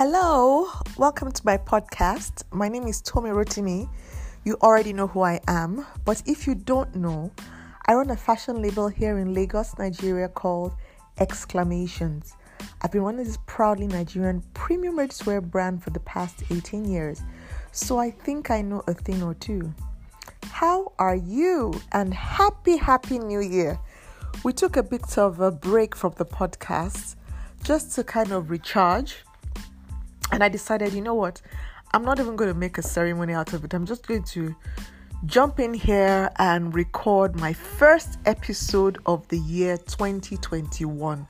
Hello, welcome to my podcast. My name is Tommy Rotimi. You already know who I am, but if you don't know, I run a fashion label here in Lagos, Nigeria called Exclamations. I've been running this proudly Nigerian premium ready-to-wear brand for the past 18 years, so I think I know a thing or two. How are you? And happy, happy new year. We took a bit of a break from the podcast just to kind of recharge and I decided, you know what? I'm not even going to make a ceremony out of it. I'm just going to jump in here and record my first episode of the year 2021.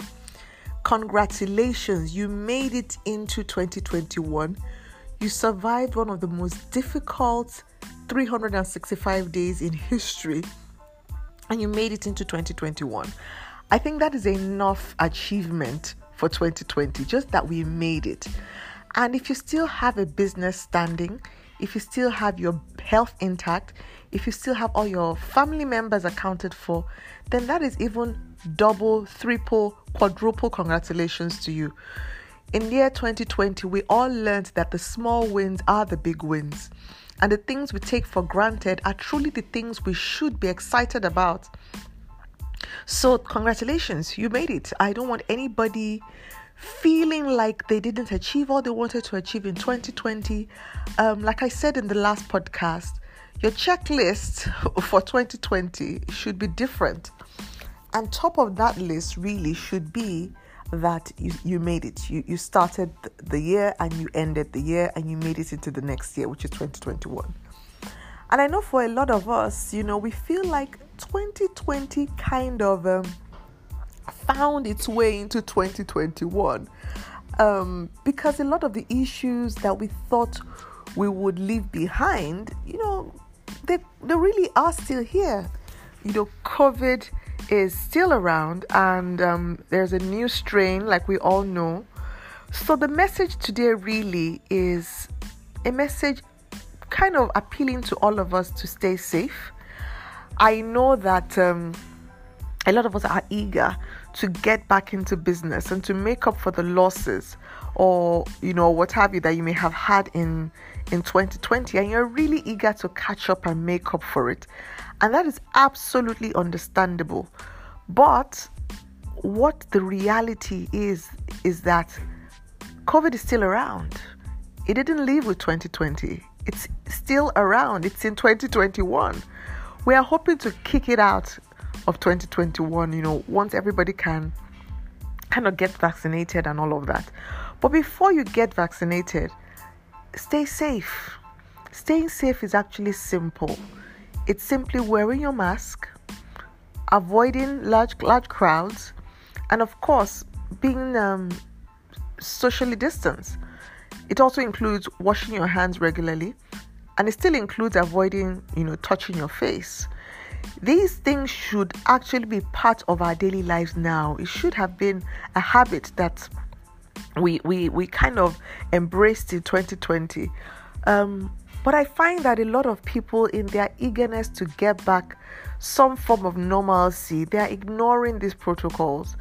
Congratulations, you made it into 2021. You survived one of the most difficult 365 days in history and you made it into 2021. I think that is enough achievement for 2020, just that we made it. And if you still have a business standing, if you still have your health intact, if you still have all your family members accounted for, then that is even double, triple, quadruple congratulations to you. In the year 2020, we all learned that the small wins are the big wins. And the things we take for granted are truly the things we should be excited about. So, congratulations, you made it. I don't want anybody feeling like they didn't achieve all they wanted to achieve in 2020. Um, like I said in the last podcast, your checklist for 2020 should be different. And top of that list really should be that you, you made it. You, you started the year and you ended the year and you made it into the next year, which is 2021. And I know for a lot of us, you know, we feel like 2020 kind of um, found its way into 2021 um, because a lot of the issues that we thought we would leave behind, you know, they, they really are still here. You know, COVID is still around and um, there's a new strain, like we all know. So, the message today really is a message kind of appealing to all of us to stay safe. I know that um, a lot of us are eager to get back into business and to make up for the losses or you know what have you that you may have had in in 2020 and you're really eager to catch up and make up for it. And that is absolutely understandable. But what the reality is is that covid is still around. It didn't leave with 2020 it's still around. It's in 2021 we are hoping to kick it out of 2021, you know, once everybody can kind of get vaccinated and all of that. But before you get vaccinated, stay safe. Staying safe is actually simple. It's simply wearing your mask, avoiding large large crowds, and of course, being um, socially distanced. It also includes washing your hands regularly, and it still includes avoiding, you know, touching your face. These things should actually be part of our daily lives now. It should have been a habit that we we we kind of embraced in 2020. Um, but I find that a lot of people, in their eagerness to get back some form of normalcy, they are ignoring these protocols.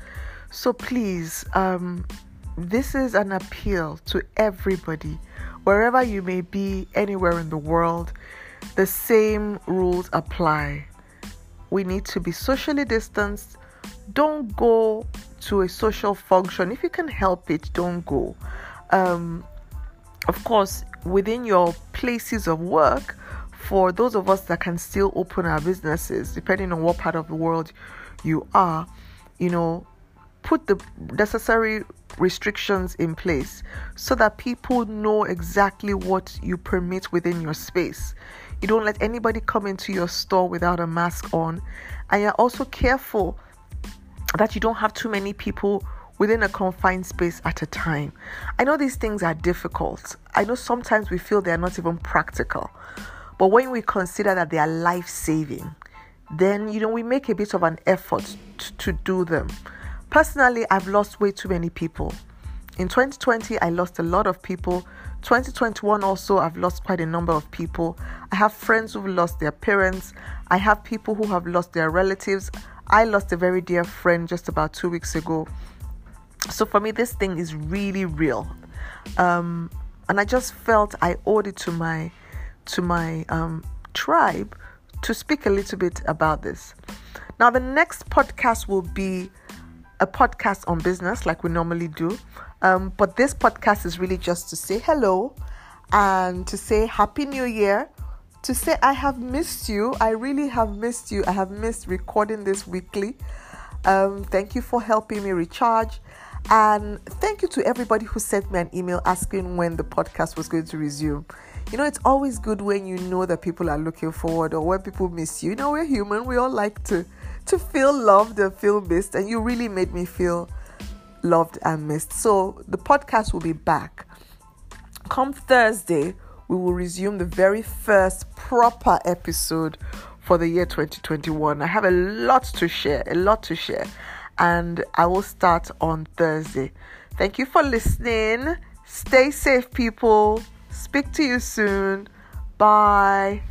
So please, um, this is an appeal to everybody, wherever you may be, anywhere in the world. The same rules apply we need to be socially distanced. Don't go to a social function. If you can help it, don't go. Um, of course, within your places of work, for those of us that can still open our businesses, depending on what part of the world you are, you know, put the necessary restrictions in place so that people know exactly what you permit within your space. You don't let anybody come into your store without a mask on. And you're also careful that you don't have too many people within a confined space at a time. I know these things are difficult. I know sometimes we feel they're not even practical. But when we consider that they are life saving, then you know we make a bit of an effort to, to do them. Personally, I've lost way too many people. In 2020, I lost a lot of people 2021 also I've lost quite a number of people. I have friends who've lost their parents. I have people who have lost their relatives. I lost a very dear friend just about 2 weeks ago. So for me, this thing is really real. Um, and I just felt I owed it to my to my um, tribe to speak a little bit about this. Now, the next podcast will be a podcast on business, like we normally do. Um, but this podcast is really just to say hello and to say Happy New Year, to say I have missed you. I really have missed you. I have missed recording this weekly. Um, thank you for helping me recharge. And thank you to everybody who sent me an email asking when the podcast was going to resume. You know, it's always good when you know that people are looking forward or when people miss you. You know, we're human. We all like to to feel loved and feel missed, and you really made me feel loved and missed. So the podcast will be back. Come Thursday, we will resume the very first proper episode for the year 2021. I have a lot to share, a lot to share, and I will start on Thursday. Thank you for listening. Stay safe, people. Speak to you soon. Bye.